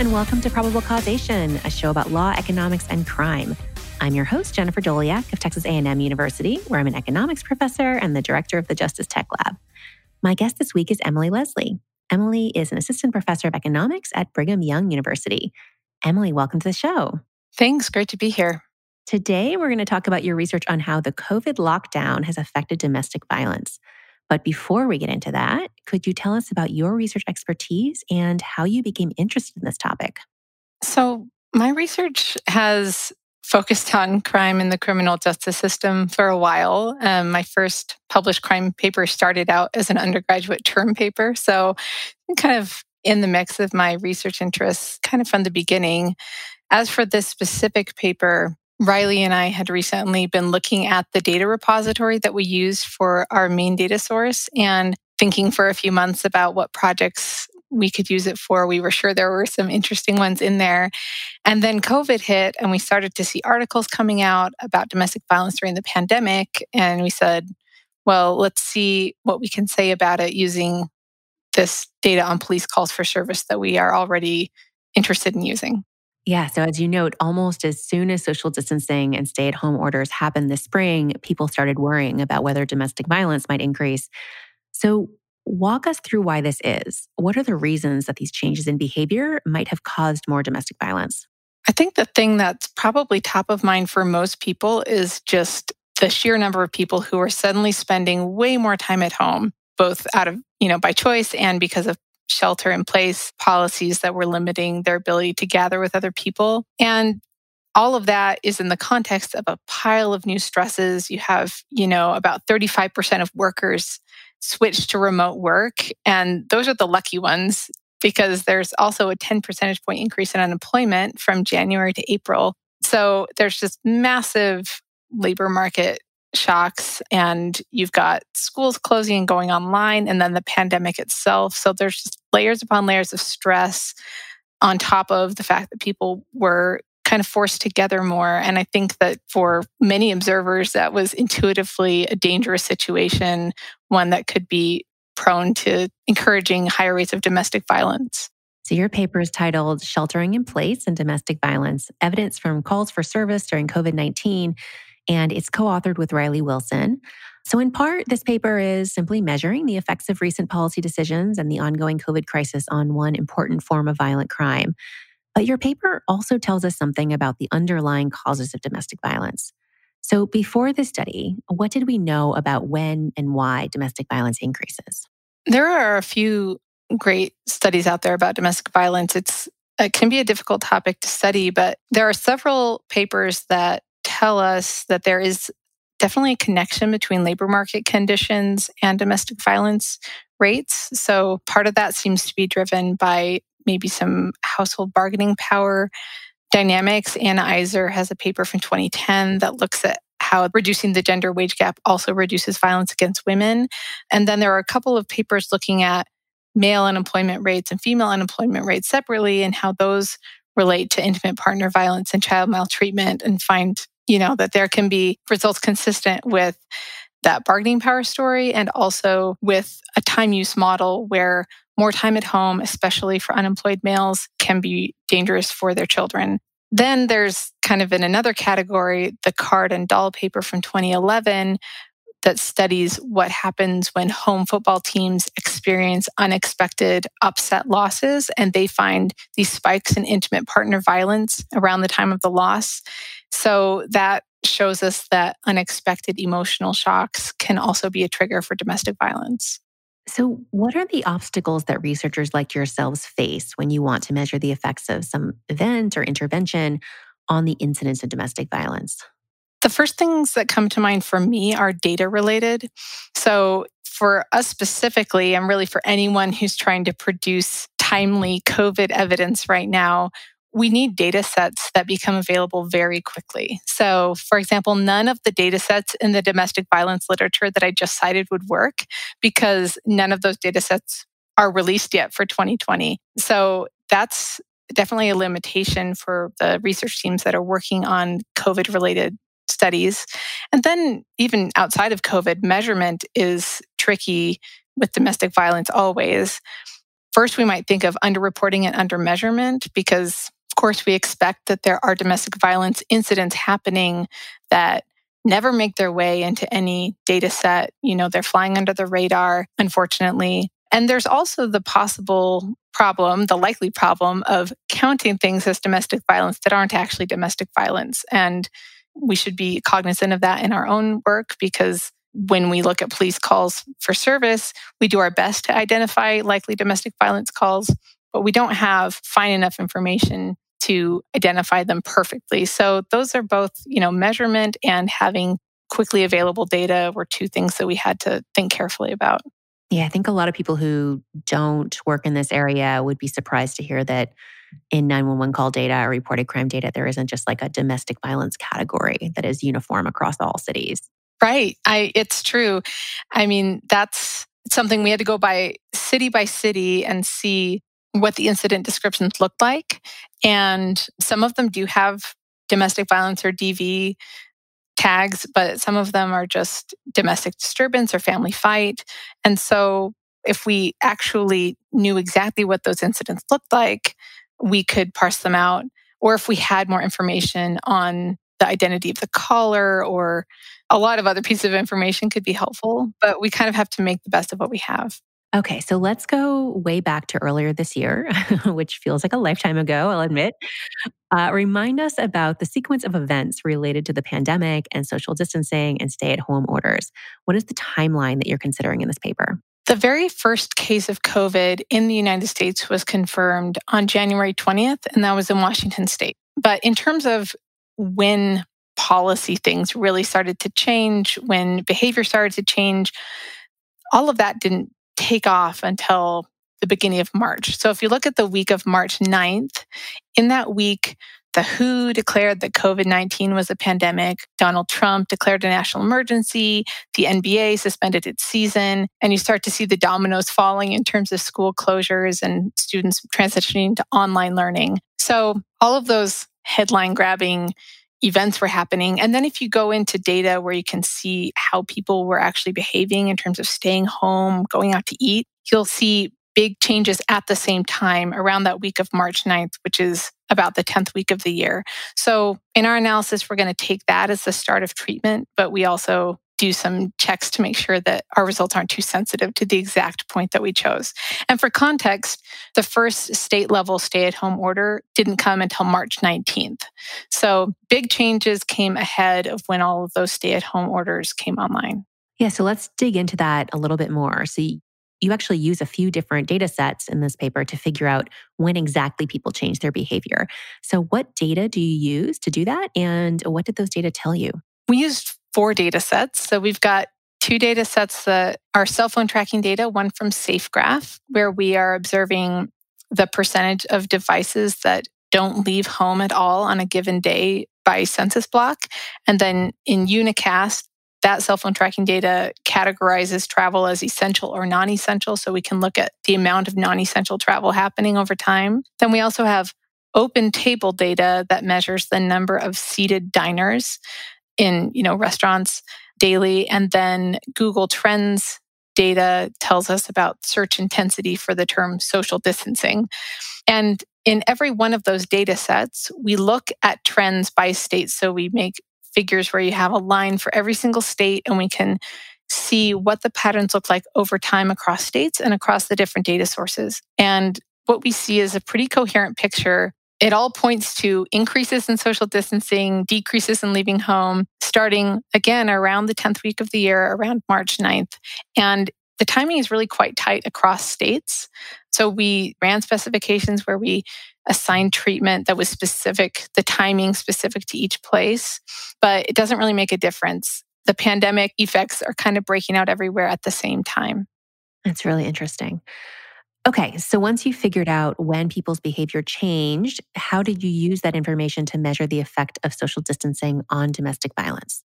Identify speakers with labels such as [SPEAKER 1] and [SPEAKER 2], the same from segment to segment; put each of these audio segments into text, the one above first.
[SPEAKER 1] and welcome to Probable Causation, a show about law, economics, and crime. I'm your host, Jennifer Doleac of Texas A&M University, where I'm an economics professor and the director of the Justice Tech Lab. My guest this week is Emily Leslie. Emily is an assistant professor of economics at Brigham Young University. Emily, welcome to the show.
[SPEAKER 2] Thanks. Great to be here.
[SPEAKER 1] Today, we're going to talk about your research on how the COVID lockdown has affected domestic violence. But before we get into that, could you tell us about your research expertise and how you became interested in this topic?
[SPEAKER 2] So, my research has focused on crime in the criminal justice system for a while. Um, my first published crime paper started out as an undergraduate term paper. So, kind of in the mix of my research interests, kind of from the beginning. As for this specific paper, Riley and I had recently been looking at the data repository that we use for our main data source and thinking for a few months about what projects we could use it for. We were sure there were some interesting ones in there. And then COVID hit, and we started to see articles coming out about domestic violence during the pandemic. And we said, well, let's see what we can say about it using this data on police calls for service that we are already interested in using.
[SPEAKER 1] Yeah. So, as you note, almost as soon as social distancing and stay at home orders happened this spring, people started worrying about whether domestic violence might increase. So, walk us through why this is. What are the reasons that these changes in behavior might have caused more domestic violence?
[SPEAKER 2] I think the thing that's probably top of mind for most people is just the sheer number of people who are suddenly spending way more time at home, both out of, you know, by choice and because of shelter in place policies that were limiting their ability to gather with other people. And all of that is in the context of a pile of new stresses. You have, you know, about 35% of workers switch to remote work. And those are the lucky ones because there's also a 10 percentage point increase in unemployment from January to April. So there's just massive labor market shocks and you've got schools closing and going online and then the pandemic itself. So there's just layers upon layers of stress on top of the fact that people were kind of forced together more. And i think that for many observers that was intuitively a dangerous situation one that could be prone to encouraging higher rates of domestic violence.
[SPEAKER 1] So, your paper is titled Sheltering in Place and Domestic Violence Evidence from Calls for Service During COVID 19 and it's co authored with Riley Wilson. So, in part, this paper is simply measuring the effects of recent policy decisions and the ongoing COVID crisis on one important form of violent crime. But your paper also tells us something about the underlying causes of domestic violence. So, before this study, what did we know about when and why domestic violence increases?
[SPEAKER 2] There are a few great studies out there about domestic violence. It's it can be a difficult topic to study, but there are several papers that tell us that there is definitely a connection between labor market conditions and domestic violence rates. So part of that seems to be driven by maybe some household bargaining power dynamics. Anna Aizer has a paper from 2010 that looks at how reducing the gender wage gap also reduces violence against women. And then there are a couple of papers looking at male unemployment rates and female unemployment rates separately and how those relate to intimate partner violence and child maltreatment and find you know, that there can be results consistent with that bargaining power story and also with a time use model where more time at home, especially for unemployed males, can be dangerous for their children. Then there's kind of in another category, the Card and Dahl paper from 2011 that studies what happens when home football teams experience unexpected upset losses and they find these spikes in intimate partner violence around the time of the loss. So that shows us that unexpected emotional shocks can also be a trigger for domestic violence.
[SPEAKER 1] So, what are the obstacles that researchers like yourselves face when you want to measure the effects of some event or intervention on the incidence of domestic violence?
[SPEAKER 2] The first things that come to mind for me are data related. So, for us specifically, and really for anyone who's trying to produce timely COVID evidence right now, we need data sets that become available very quickly. So, for example, none of the data sets in the domestic violence literature that I just cited would work because none of those data sets are released yet for 2020. So, that's definitely a limitation for the research teams that are working on COVID related studies. And then, even outside of COVID, measurement is tricky with domestic violence always. first we might think of underreporting and undermeasurement because, of course, we expect that there are domestic violence incidents happening that never make their way into any data set. You know, they're flying under the radar, unfortunately. And there's also the possible problem, the likely problem of counting things as domestic violence that aren't actually domestic violence. And we should be cognizant of that in our own work because when we look at police calls for service, we do our best to identify likely domestic violence calls, but we don't have fine enough information to identify them perfectly. So those are both, you know, measurement and having quickly available data were two things that we had to think carefully about.
[SPEAKER 1] Yeah, I think a lot of people who don't work in this area would be surprised to hear that in 911 call data or reported crime data, there isn't just like a domestic violence category that is uniform across all cities.
[SPEAKER 2] Right. I it's true. I mean, that's something we had to go by city by city and see what the incident descriptions looked like. And some of them do have domestic violence or DV tags, but some of them are just domestic disturbance or family fight. And so if we actually knew exactly what those incidents looked like, we could parse them out. Or if we had more information on the identity of the caller or a lot of other pieces of information could be helpful, but we kind of have to make the best of what we have.
[SPEAKER 1] Okay, so let's go way back to earlier this year, which feels like a lifetime ago, I'll admit. Uh, remind us about the sequence of events related to the pandemic and social distancing and stay at home orders. What is the timeline that you're considering in this paper?
[SPEAKER 2] The very first case of COVID in the United States was confirmed on January 20th, and that was in Washington state. But in terms of when policy things really started to change, when behavior started to change, all of that didn't take off until the beginning of March. So if you look at the week of March 9th, in that week, the WHO declared that COVID 19 was a pandemic. Donald Trump declared a national emergency. The NBA suspended its season. And you start to see the dominoes falling in terms of school closures and students transitioning to online learning. So, all of those headline grabbing events were happening. And then if you go into data where you can see how people were actually behaving in terms of staying home, going out to eat, you'll see big changes at the same time around that week of March 9th, which is about the 10th week of the year. So in our analysis, we're going to take that as the start of treatment, but we also do some checks to make sure that our results aren't too sensitive to the exact point that we chose. And for context, the first state level stay at home order didn't come until March 19th. So big changes came ahead of when all of those stay at home orders came online.
[SPEAKER 1] Yeah, so let's dig into that a little bit more. So you actually use a few different data sets in this paper to figure out when exactly people change their behavior. So, what data do you use to do that? And what did those data tell you?
[SPEAKER 2] We used four data sets. So we've got two data sets that are cell phone tracking data, one from SafeGraph, where we are observing the percentage of devices that don't leave home at all on a given day by census block. And then in Unacast, that cell phone tracking data categorizes travel as essential or non essential. So we can look at the amount of non essential travel happening over time. Then we also have OpenTable data that measures the number of seated diners in you know restaurants daily and then google trends data tells us about search intensity for the term social distancing and in every one of those data sets we look at trends by state so we make figures where you have a line for every single state and we can see what the patterns look like over time across states and across the different data sources and what we see is a pretty coherent picture it all points to increases in social distancing, decreases in leaving home, starting again around the 10th week of the year, around March 9th. And the timing is really quite tight across states. So we ran specifications where we assigned treatment that was specific, the timing specific to each place, but it doesn't really make a difference. The pandemic effects are kind of breaking out everywhere at the same time.
[SPEAKER 1] That's really interesting. Okay, so once you figured out when people's behavior changed, how did you use that information to measure the effect of social distancing on domestic violence?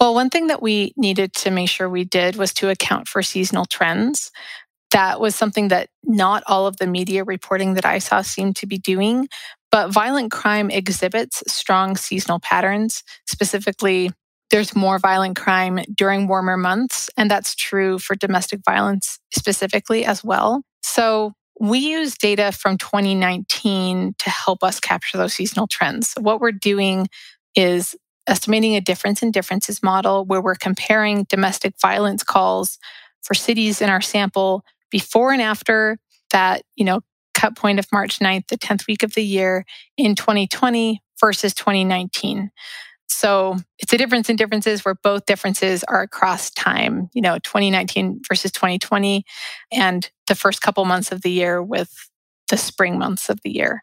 [SPEAKER 2] Well, one thing that we needed to make sure we did was to account for seasonal trends. That was something that not all of the media reporting that I saw seemed to be doing, but violent crime exhibits strong seasonal patterns. Specifically, there's more violent crime during warmer months, and that's true for domestic violence specifically as well. So we use data from 2019 to help us capture those seasonal trends. What we're doing is estimating a difference in differences model where we're comparing domestic violence calls for cities in our sample before and after that, you know, cut point of March 9th, the 10th week of the year in 2020 versus 2019. So it's a difference in differences where both differences are across time, you know, 2019 versus 2020, and the first couple months of the year with the spring months of the year.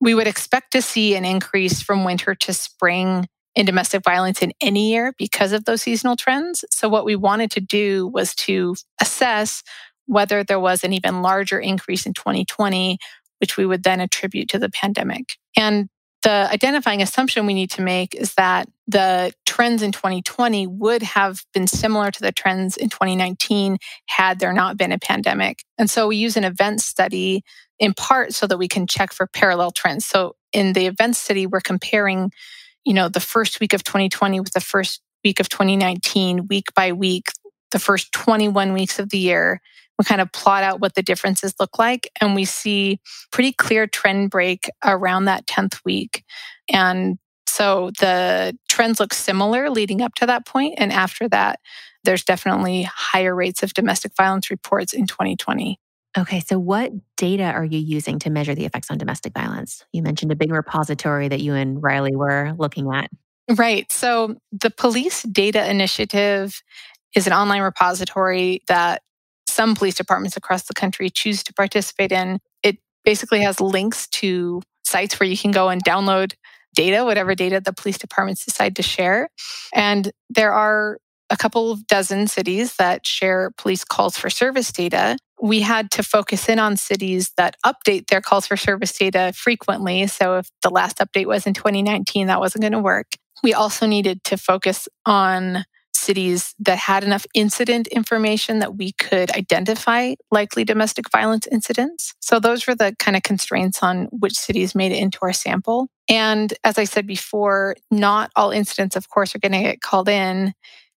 [SPEAKER 2] We would expect to see an increase from winter to spring in domestic violence in any year because of those seasonal trends. So, what we wanted to do was to assess whether there was an even larger increase in 2020, which we would then attribute to the pandemic. And the identifying assumption we need to make is that the trends in 2020 would have been similar to the trends in 2019 had there not been a pandemic. And so we use an event study in part so that we can check for parallel trends. So in the event study, we're comparing, you know, the first week of 2020 with the first week of 2019, week by week, the first 21 weeks of the year we kind of plot out what the differences look like and we see pretty clear trend break around that 10th week and so the trends look similar leading up to that point and after that there's definitely higher rates of domestic violence reports in 2020
[SPEAKER 1] Okay, so what data are you using to measure the effects on domestic violence? You mentioned a big repository that you and Riley were looking at.
[SPEAKER 2] Right. So the Police Data Initiative is an online repository that some police departments across the country choose to participate in. It basically has links to sites where you can go and download data, whatever data the police departments decide to share. And there are a couple of dozen cities that share police calls for service data. We had to focus in on cities that update their calls for service data frequently. So if the last update was in 2019, that wasn't going to work. We also needed to focus on cities that had enough incident information that we could identify likely domestic violence incidents. So those were the kind of constraints on which cities made it into our sample. And as I said before, not all incidents, of course, are going to get called in.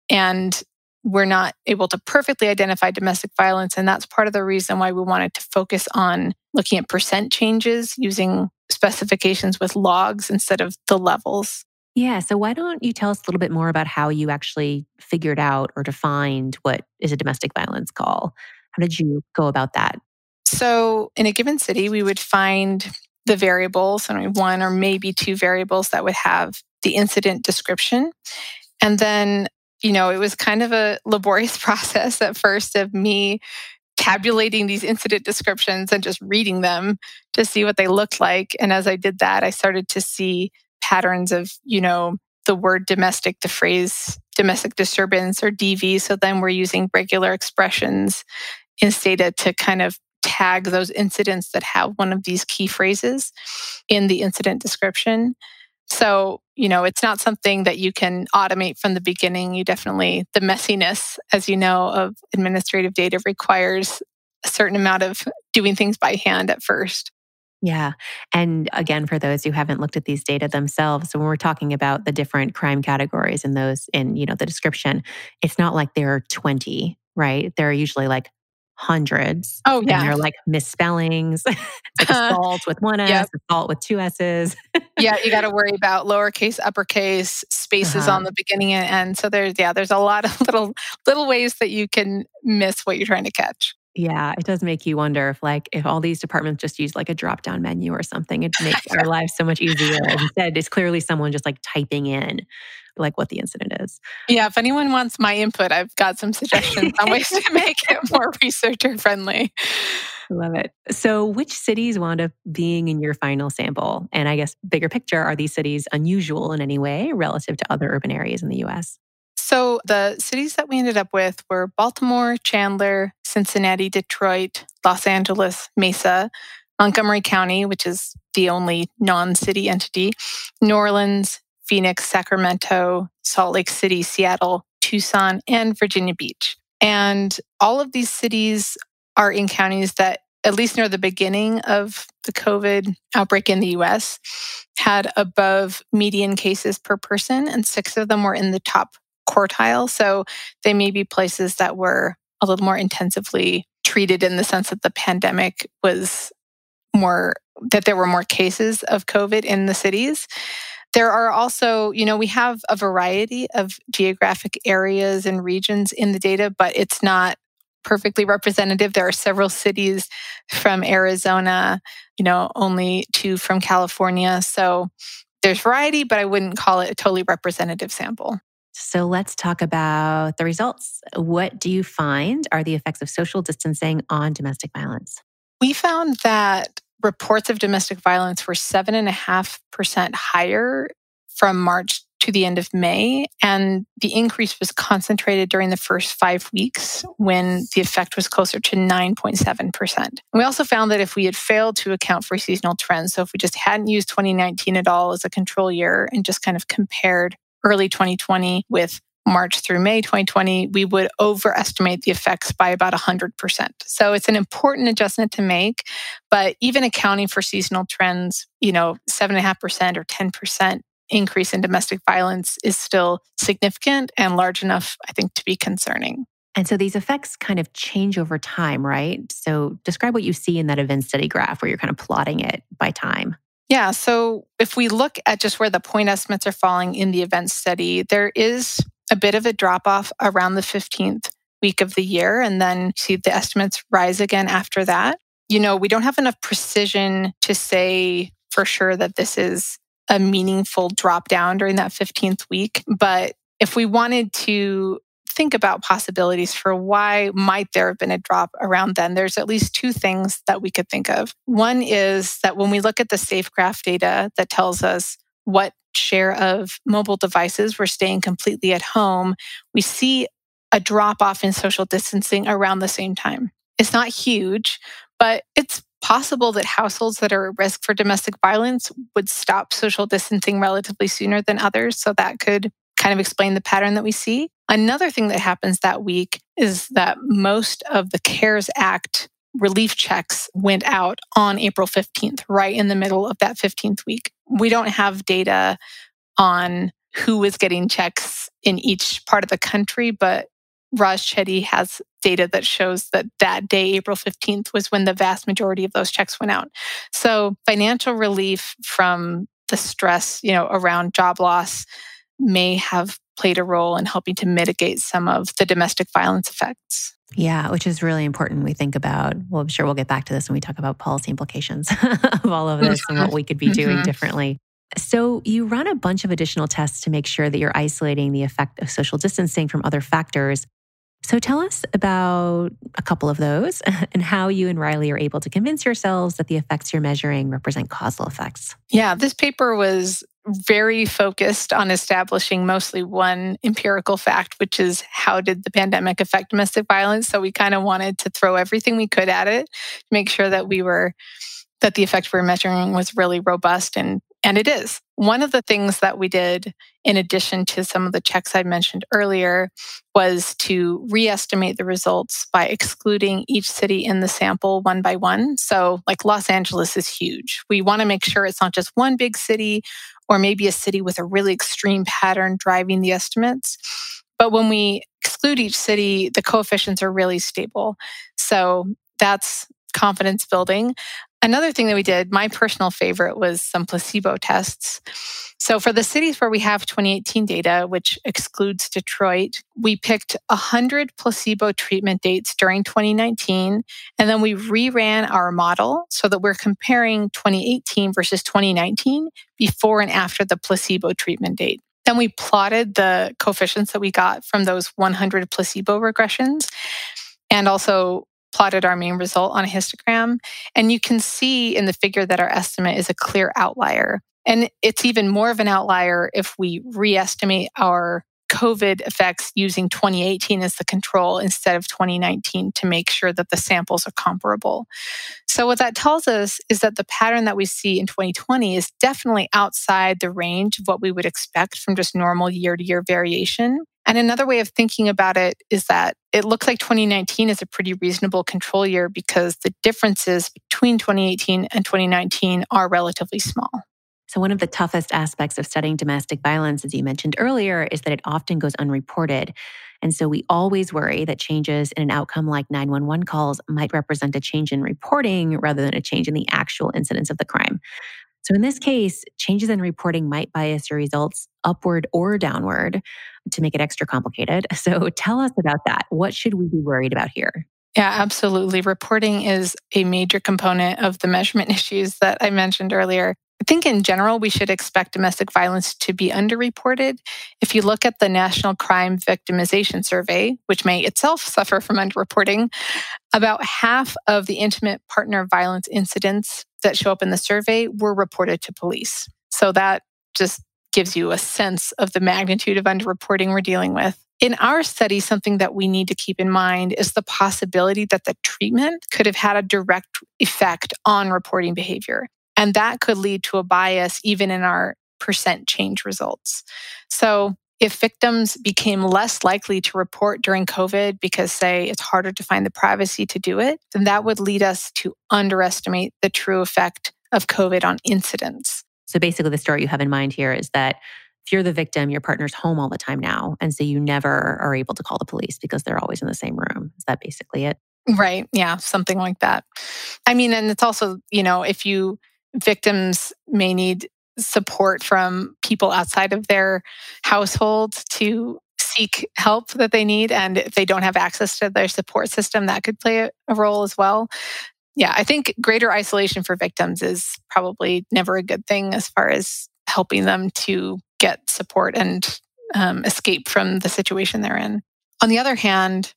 [SPEAKER 2] And we're not able to perfectly identify domestic violence. And that's part of the reason why we wanted to focus on looking at percent changes using specifications with logs instead of the levels.
[SPEAKER 1] Yeah. So, why don't you tell us a little bit more about how you actually figured out or defined what is a domestic violence call? How did you go about that?
[SPEAKER 2] So, in a given city, we would find the variables, and one or maybe two variables that would have the incident description. And then, you know, it was kind of a laborious process at first of me tabulating these incident descriptions and just reading them to see what they looked like. And as I did that, I started to see patterns of, you know, the word domestic, the phrase domestic disturbance or DV. So then we're using regular expressions in Stata to kind of tag those incidents that have one of these key phrases in the incident description. So, you know, it's not something that you can automate from the beginning. You definitely, the messiness, as you know, of administrative data requires a certain amount of doing things by hand at first.
[SPEAKER 1] Yeah. And again, for those who haven't looked at these data themselves, so when we're talking about the different crime categories and those in, you know, the description, it's not like there are 20, right? There are usually like hundreds.
[SPEAKER 2] Oh, yeah.
[SPEAKER 1] And they're like misspellings. like assault with one S, yep. assault with two S's.
[SPEAKER 2] yeah, you got to worry about lowercase, uppercase, spaces uh-huh. on the beginning and end. So there's yeah, there's a lot of little little ways that you can miss what you're trying to catch.
[SPEAKER 1] Yeah, it does make you wonder if like if all these departments just use like a drop down menu or something, it'd make our lives so much easier. Instead, it's clearly someone just like typing in like what the incident is.
[SPEAKER 2] Yeah, if anyone wants my input, I've got some suggestions on ways to make it more researcher friendly.
[SPEAKER 1] I love it. So, which cities wound up being in your final sample? And I guess bigger picture, are these cities unusual in any way relative to other urban areas in the US?
[SPEAKER 2] So the cities that we ended up with were Baltimore, Chandler, Cincinnati, Detroit, Los Angeles, Mesa, Montgomery County, which is the only non city entity, New Orleans, Phoenix, Sacramento, Salt Lake City, Seattle, Tucson, and Virginia Beach. And all of these cities are in counties that, at least near the beginning of the COVID outbreak in the US, had above median cases per person, and six of them were in the top quartile. So they may be places that were a little more intensively treated in the sense that the pandemic was more, that there were more cases of COVID in the cities. There are also, you know, we have a variety of geographic areas and regions in the data, but it's not perfectly representative. There are several cities from Arizona, you know, only two from California. So there's variety, but I wouldn't call it a totally representative sample.
[SPEAKER 1] So let's talk about the results. What do you find are the effects of social distancing on domestic violence?
[SPEAKER 2] We found that reports of domestic violence were 7.5% higher from March to the end of May. And the increase was concentrated during the first five weeks when the effect was closer to 9.7%. We also found that if we had failed to account for seasonal trends, so if we just hadn't used 2019 at all as a control year and just kind of compared early 2020 with March through May 2020, we would overestimate the effects by about 100%. So it's an important adjustment to make. But even accounting for seasonal trends, you know, 7.5% or 10% increase in domestic violence is still significant and large enough, I think, to be concerning.
[SPEAKER 1] And so these effects kind of change over time, right? So describe what you see in that event study graph where you're kind of plotting it by time.
[SPEAKER 2] Yeah. So if we look at just where the point estimates are falling in the event study, there is a bit of a drop off around the 15th week of the year. And then see the estimates rise again after that. You know, we don't have enough precision to say for sure that this is a meaningful drop down during that 15th week. But if we wanted to think about possibilities for why might there have been a drop around then there's at least two things that we could think of one is that when we look at the SafeGraph data that tells us what share of mobile devices were staying completely at home we see a drop off in social distancing around the same time it's not huge but it's possible that households that are at risk for domestic violence would stop social distancing relatively sooner than others. So that could kind of explain the pattern that we see. Another thing that happens that week is that most of the CARES Act relief checks went out on April 15th, right in the middle of that 15th week. We don't have data on who was getting checks in each part of the country, but Raj Chetty has data that shows that that day, April 15th, was when the vast majority of those checks went out. So financial relief from the stress, you know, around job loss may have played a role in helping to mitigate some of the domestic violence effects.
[SPEAKER 1] Yeah, which is really important we think about, well, I'm sure we'll get back to this when we talk about policy implications of all of this and what we could be doing mm-hmm. differently. So, you run a bunch of additional tests to make sure that you're isolating the effect of social distancing from other factors. So tell us about a couple of those and how you and Riley are able to convince yourselves that the effects you're measuring represent causal effects.
[SPEAKER 2] Yeah, this paper was very focused on establishing mostly one empirical fact, which is how did the pandemic affect domestic violence? So we kind of wanted to throw everything we could at it to make sure that we were that the effect we were measuring was really robust and and it is. One of the things that we did, in addition to some of the checks I mentioned earlier, was to re-estimate the results by excluding each city in the sample one by one. So, like Los Angeles is huge. We want to make sure it's not just one big city or maybe a city with a really extreme pattern driving the estimates. But when we exclude each city, the coefficients are really stable. So, that's confidence building. Another thing that we did, my personal favorite was some placebo tests. So for the cities where we have 2018 data, which excludes Detroit, we picked 100 placebo treatment dates during 2019. And then we reran our model so that we're comparing 2018 versus 2019 before and after the placebo treatment date. Then we plotted the coefficients that we got from those 100 placebo regressions and also plotted our main result on a histogram. And you can see in the figure that our estimate is a clear outlier. And it's even more of an outlier if we re-estimate our COVID effects using 2018 as the control instead of 2019 to make sure that the samples are comparable. So, what that tells us is that the pattern that we see in 2020 is definitely outside the range of what we would expect from just normal year to year variation. And another way of thinking about it is that it looks like 2019 is a pretty reasonable control year because the differences between 2018 and 2019 are relatively small.
[SPEAKER 1] So, one of the toughest aspects of studying domestic violence, as you mentioned earlier, is that it often goes unreported. And so we always worry that changes in an outcome like 911 calls might represent a change in reporting rather than a change in the actual incidence of the crime. So in this case, changes in reporting might bias your results upward or downward to make it extra complicated. So tell us about that. What should we be worried about here?
[SPEAKER 2] Yeah, absolutely. Reporting is a major component of the measurement issues that I mentioned earlier. I think in general, we should expect domestic violence to be underreported. If you look at the National Crime Victimization Survey, which may itself suffer from underreporting, about half of the intimate partner violence incidents that show up in the survey were reported to police. So that just gives you a sense of the magnitude of underreporting we're dealing with. In our study, something that we need to keep in mind is the possibility that the treatment could have had a direct effect on reporting behavior. And that could lead to a bias even in our percent change results. So, if victims became less likely to report during COVID because, say, it's harder to find the privacy to do it, then that would lead us to underestimate the true effect of COVID on incidents.
[SPEAKER 1] So, basically, the story you have in mind here is that if you're the victim, your partner's home all the time now. And so you never are able to call the police because they're always in the same room. Is that basically it?
[SPEAKER 2] Right. Yeah. Something like that. I mean, and it's also, you know, if you victims may need support from people outside of their household to seek help that they need. And if they don't have access to their support system, that could play a, role as well. Yeah, I think greater isolation for victims is probably never a good thing as far as helping them to get support and um, escape from the situation they're in. On the other hand,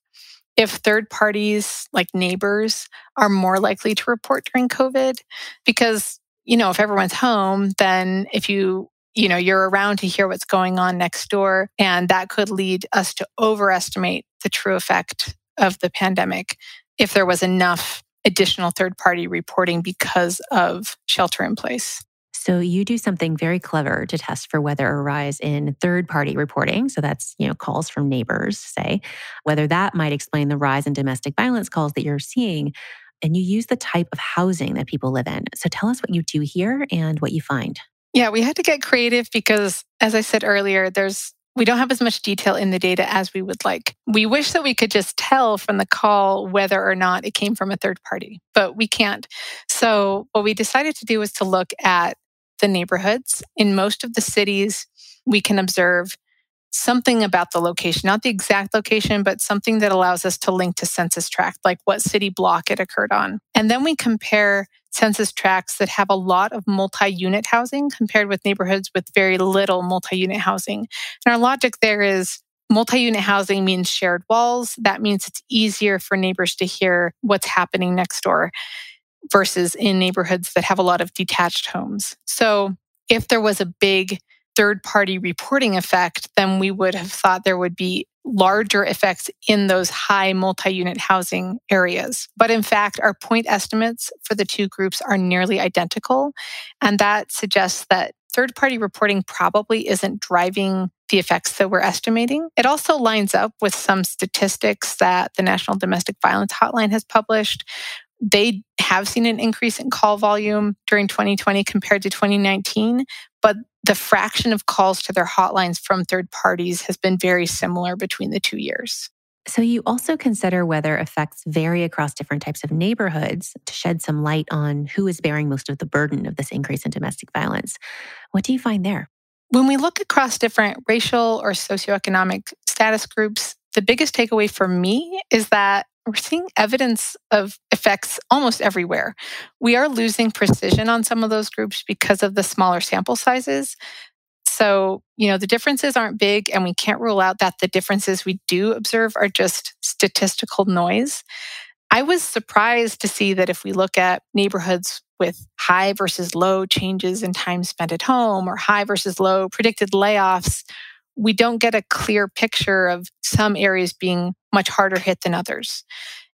[SPEAKER 2] if third parties like neighbors are more likely to report during COVID, because you know, if everyone's home, then if you, you know, you're around to hear what's going on next door, and that could lead us to overestimate the true effect of the pandemic if there was enough additional third party reporting because of shelter in place.
[SPEAKER 1] So you do something very clever to test for whether a rise in third party reporting, so that's, you know, calls from neighbors, say, whether that might explain the rise in domestic violence calls that you're seeing and you use the type of housing that people live in. So tell us what you do here and what you find.
[SPEAKER 2] Yeah, we had to get creative because, as I said earlier, there's we don't have as much detail in the data as we would like. We wish that we could just tell from the call whether or not it came from a third party, but we can't. So, what we decided to do was to look at the neighborhoods. In most of the cities, we can observe something about the location, not the exact location, but something that allows us to link to census tract, like what city block it occurred on. And then we compare census tracts that have a lot of multi unit housing compared with neighborhoods with very little multi unit housing. And our logic there is multi unit housing means shared walls. That means it's easier for neighbors to hear what's happening next door versus in neighborhoods that have a lot of detached homes. So if there was a big third party reporting effect, then we would have thought there would be larger effects in those high multi unit housing areas. But in fact, our point estimates for the two groups are nearly identical. And that suggests that third party reporting probably isn't driving the effects that we're estimating. It also lines up with some statistics that the National Domestic Violence Hotline has published, they have seen an increase in call volume during 2020 compared to 2019, but the fraction of calls to their hotlines from third parties has been very similar between the two years.
[SPEAKER 1] So, you also consider whether effects vary across different types of neighborhoods to shed some light on who is bearing most of the burden of this increase in domestic violence. What do you find there?
[SPEAKER 2] When we look across different racial or socioeconomic status groups, the biggest takeaway for me is that we're seeing evidence of effects almost everywhere. We are losing precision on some of those groups because of the smaller sample sizes. So, you know, the differences aren't big, and we can't rule out that the differences we do observe are just statistical noise. I was surprised to see that if we look at neighborhoods with high versus low changes in time spent at home or high versus low predicted layoffs, we don't get a clear picture of some areas being much harder hit than others.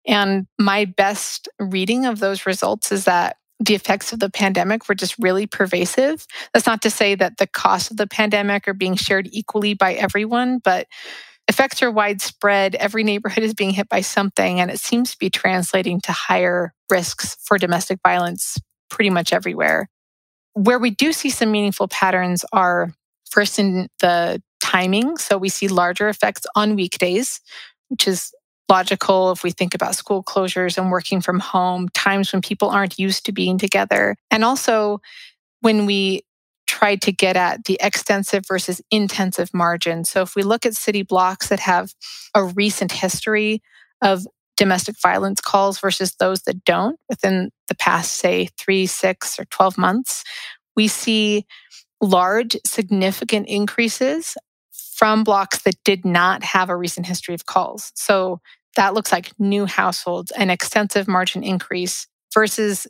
[SPEAKER 2] And my best reading of those results is that the effects of the pandemic were just really pervasive. That's not to say that the costs of the pandemic are being shared equally by everyone, but effects are widespread. Every neighborhood is being hit by something, and it seems to be translating to higher risks for domestic violence pretty much everywhere. Where we do see some meaningful patterns are first in the timing. So we see larger effects on weekdays, which is logical if we think about school closures and working from home, times when people aren't used to being together. And also when we try to get at the extensive versus intensive margin. So if we look at city blocks that have a recent history of domestic violence calls versus those that don't within the past, say, three, six, or 12 months, we see large, significant increases from blocks that did not have a recent history of calls. So that looks like new households, an extensive margin increase versus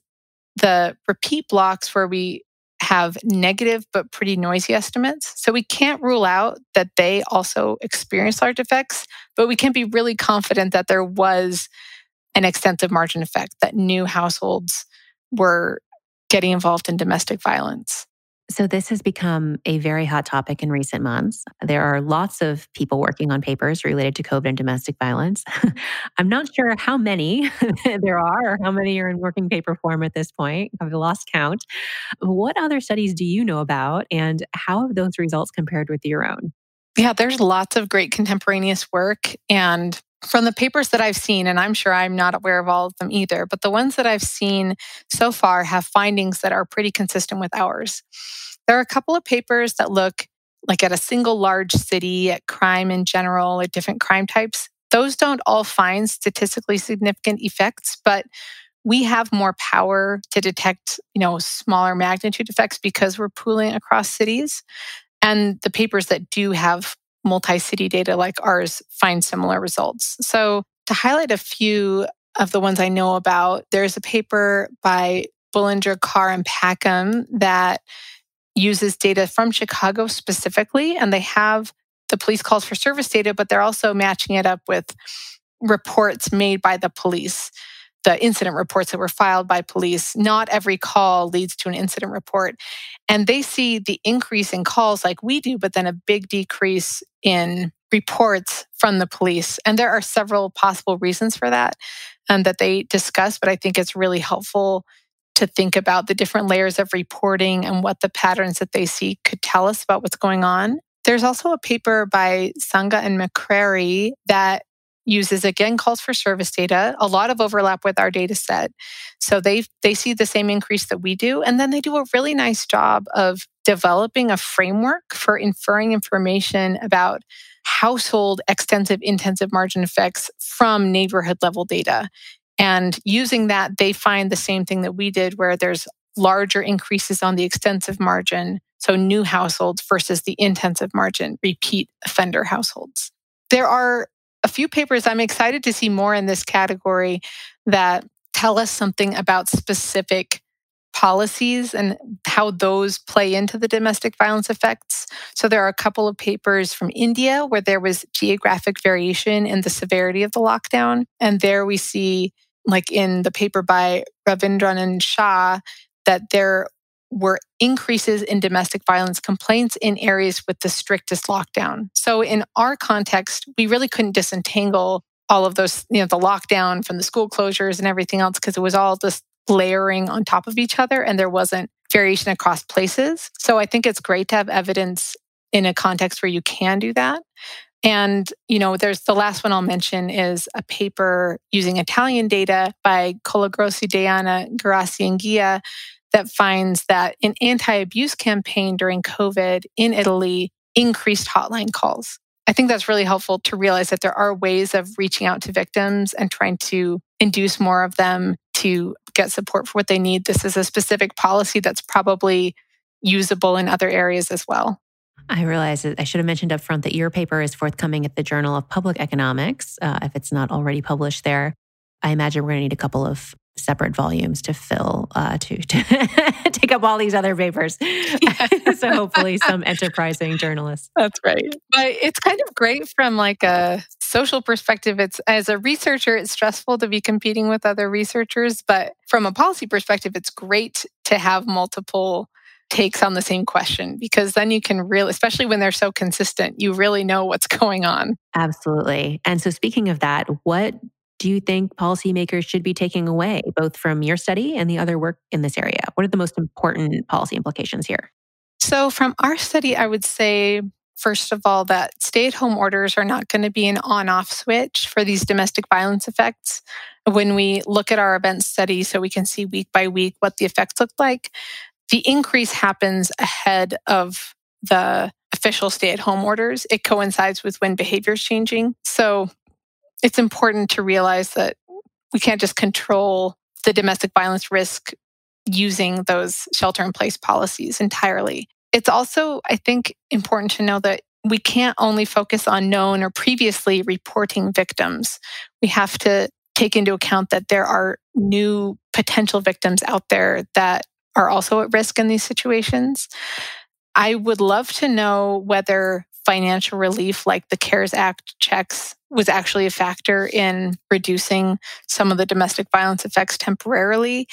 [SPEAKER 2] the repeat blocks where we have negative but pretty noisy estimates. So we can't rule out that they also experienced large effects, but we can be really confident that there was an extensive margin effect, that new households were getting involved in domestic violence.
[SPEAKER 1] So, this has become a very hot topic in recent months. There are lots of people working on papers related to COVID and domestic violence. I'm not sure how many there are or how many are in working paper form at this point. I've lost count. What other studies do you know about, and how have those results compared with your own?
[SPEAKER 2] Yeah, there's lots of great contemporaneous work. And from the papers that I've seen, and I'm sure I'm not aware of all of them either, but the ones that I've seen so far have findings that are pretty consistent with ours. There are a couple of papers that look like at a single large city, at crime in general, at different crime types. Those don't all find statistically significant effects, but we have more power to detect, you know, smaller magnitude effects because we're pooling across cities. And the papers that do have multi city data like ours find similar results. So, to highlight a few of the ones I know about, there's a paper by Bullinger, Carr, and Packham that uses data from Chicago specifically, and they have the police calls for service data, but they're also matching it up with reports made by the police the incident reports that were filed by police. Not every call leads to an incident report. And they see the increase in calls like we do, but then a big decrease in reports from the police. And there are several possible reasons for that um, that they discuss, but I think it's really helpful to think about the different layers of reporting and what the patterns that they see could tell us about what's going on. There's also a paper by Sanga and McCrary that uses again calls for service data, a lot of overlap with our data set. So they they see the same increase that we do and then they do a really nice job of developing a framework for inferring information about household extensive intensive margin effects from neighborhood level data. And using that they find the same thing that we did where there's larger increases on the extensive margin, so new households versus the intensive margin, repeat offender households. There are a few papers I'm excited to see more in this category that tell us something about specific policies and how those play into the domestic violence effects. So there are a couple of papers from India where there was geographic variation in the severity of the lockdown. And there we see, like in the paper by Ravindran and Shah, that there were increases in domestic violence complaints in areas with the strictest lockdown. So, in our context, we really couldn't disentangle all of those, you know, the lockdown from the school closures and everything else because it was all just layering on top of each other and there wasn't variation across places. So, I think it's great to have evidence in a context where you can do that. And, you know, there's the last one I'll mention is a paper using Italian data by Colagrossi, Deiana, Geraci, and Giua that finds that an anti abuse campaign during COVID in Italy increased hotline calls. I think that's really helpful to realize that there are ways of reaching out to victims and trying to induce more of them to get support for what they need. This is a specific policy that's probably usable in other areas as well.
[SPEAKER 1] I realize that I should have mentioned up front that your paper is forthcoming at the Journal of Public Economics, uh, if it's not already published there. I imagine we're going to need a couple of separate volumes to fill uh, to, to take up all these other papers. Yeah. so hopefully, some enterprising journalists.
[SPEAKER 2] That's right. But it's kind of great from like a social perspective. It's as a researcher, it's stressful to be competing with other researchers, but from a policy perspective, it's great to have multiple takes on the same question because then you can really, especially when they're so consistent, you really know what's going on.
[SPEAKER 1] Absolutely. And so, speaking of that, what do you think policymakers should be taking away, both from your study and the other work in this area? What are the most important policy implications here?
[SPEAKER 2] So, from our study, I would say first of all, that stay at home orders are not going to be an on off switch for these domestic violence effects. When we look at our event study, so we can see week by week what the effects look like, the increase happens ahead of the official stay at home orders. It coincides with when behavior is changing. So it's important to realize that we can't just control the domestic violence risk using those shelter in place policies entirely. It's also, I think, important to know that we can't only focus on known or previously reporting victims. We have to take into account that there are new potential victims out there that are also at risk in these situations. I would love to know whether financial relief like the CARES Act checks was actually a factor in reducing some of the domestic violence effects temporarily.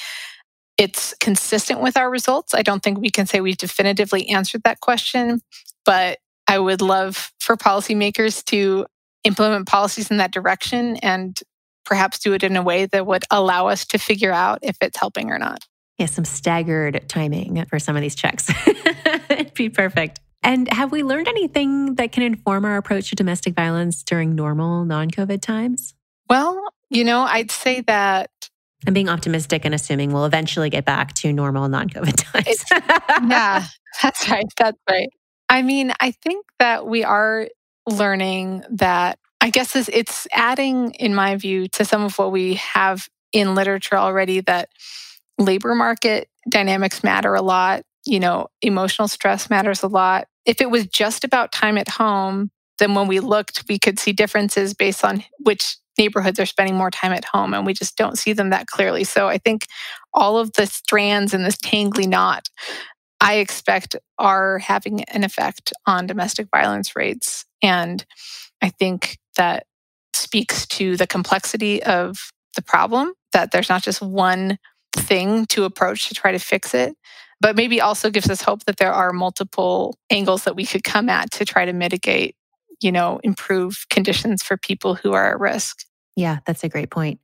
[SPEAKER 2] It's consistent with our results. I don't think we can say we've definitively answered that question, but I would love for policymakers to implement policies in that direction and perhaps do it in a way that would allow us to figure out if it's helping or not.
[SPEAKER 1] Yeah, some staggered timing for some of these checks. It'd be perfect. And have we learned anything that can inform our approach to domestic violence during normal non COVID times?
[SPEAKER 2] Well, you know, I'd say that.
[SPEAKER 1] I'm being optimistic and assuming we'll eventually get back to normal non COVID times.
[SPEAKER 2] yeah, that's right. That's right. I mean, I think that we are learning that, I guess it's adding, in my view, to some of what we have in literature already that labor market dynamics matter a lot you know, emotional stress matters a lot. If it was just about time at home, then when we looked, we could see differences based on which neighborhoods are spending more time at home, and we just don't see them that clearly. So I think all of the strands in this tangly knot, I expect, are having an effect on domestic violence rates. And I think that speaks to the complexity of the problem, that there's not just one thing to approach to try to fix it but maybe also gives us hope that there are multiple angles that we could come at to try to mitigate, you know, improve conditions for people who are at risk.
[SPEAKER 1] Yeah, that's a great point.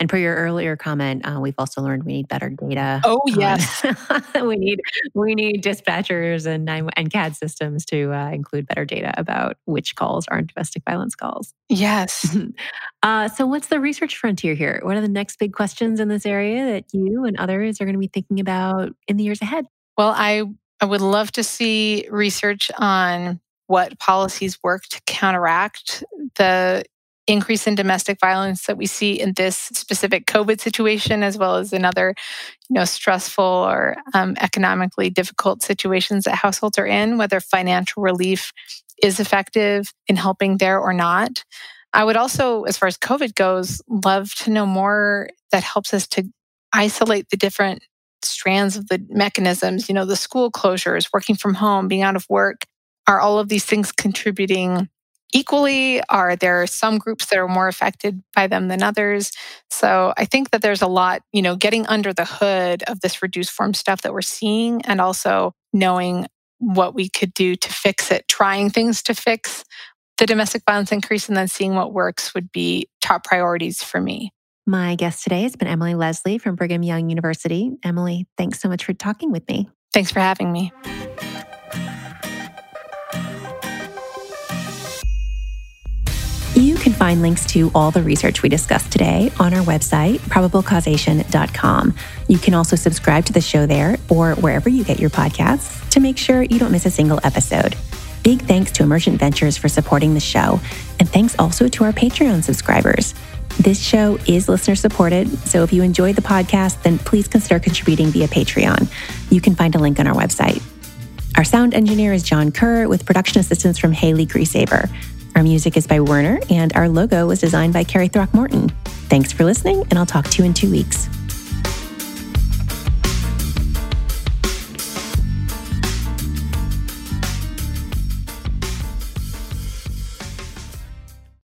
[SPEAKER 1] And per your earlier comment, uh, we've also learned we need better data.
[SPEAKER 2] Oh yes,
[SPEAKER 1] we need we need dispatchers and and CAD systems to uh, include better data about which calls aren't domestic violence calls.
[SPEAKER 2] Yes.
[SPEAKER 1] uh, so, what's the research frontier here? What are the next big questions in this area that you and others are going to be thinking about in the years ahead?
[SPEAKER 2] Well, I I would love to see research on what policies work to counteract the increase in domestic violence that we see in this specific COVID situation, as well as in other, you know, stressful or um, economically difficult situations that households are in, whether financial relief is effective in helping there or not. I would also, as far as COVID goes, love to know more that helps us to isolate the different strands of the mechanisms, you know, the school closures, working from home, being out of work. Are all of these things contributing equally? Are there some groups that are more affected by them than others? So I think that there's a lot, you know, getting under the hood of this reduced form stuff that we're seeing and also knowing what we could do to fix it, trying things to fix the domestic violence increase and then seeing what works would be top priorities for me.
[SPEAKER 1] My guest today has been Emily Leslie from Brigham Young University. Emily, thanks so much for talking with me.
[SPEAKER 2] Thanks for having me.
[SPEAKER 1] Find links to all the research we discussed today on our website, probablecausation.com. You can also subscribe to the show there or wherever you get your podcasts to make sure you don't miss a single episode. Big thanks to Emergent Ventures for supporting the show, and thanks also to our Patreon subscribers. This show is listener supported, so if you enjoyed the podcast, then please consider contributing via Patreon. You can find a link on our website. Our sound engineer is Jon Keur with production assistance from Haley Grieshaber. Our music is by Werner, and our logo was designed by Carrie Throckmorton. Thanks for listening, and I'll talk to you in two weeks.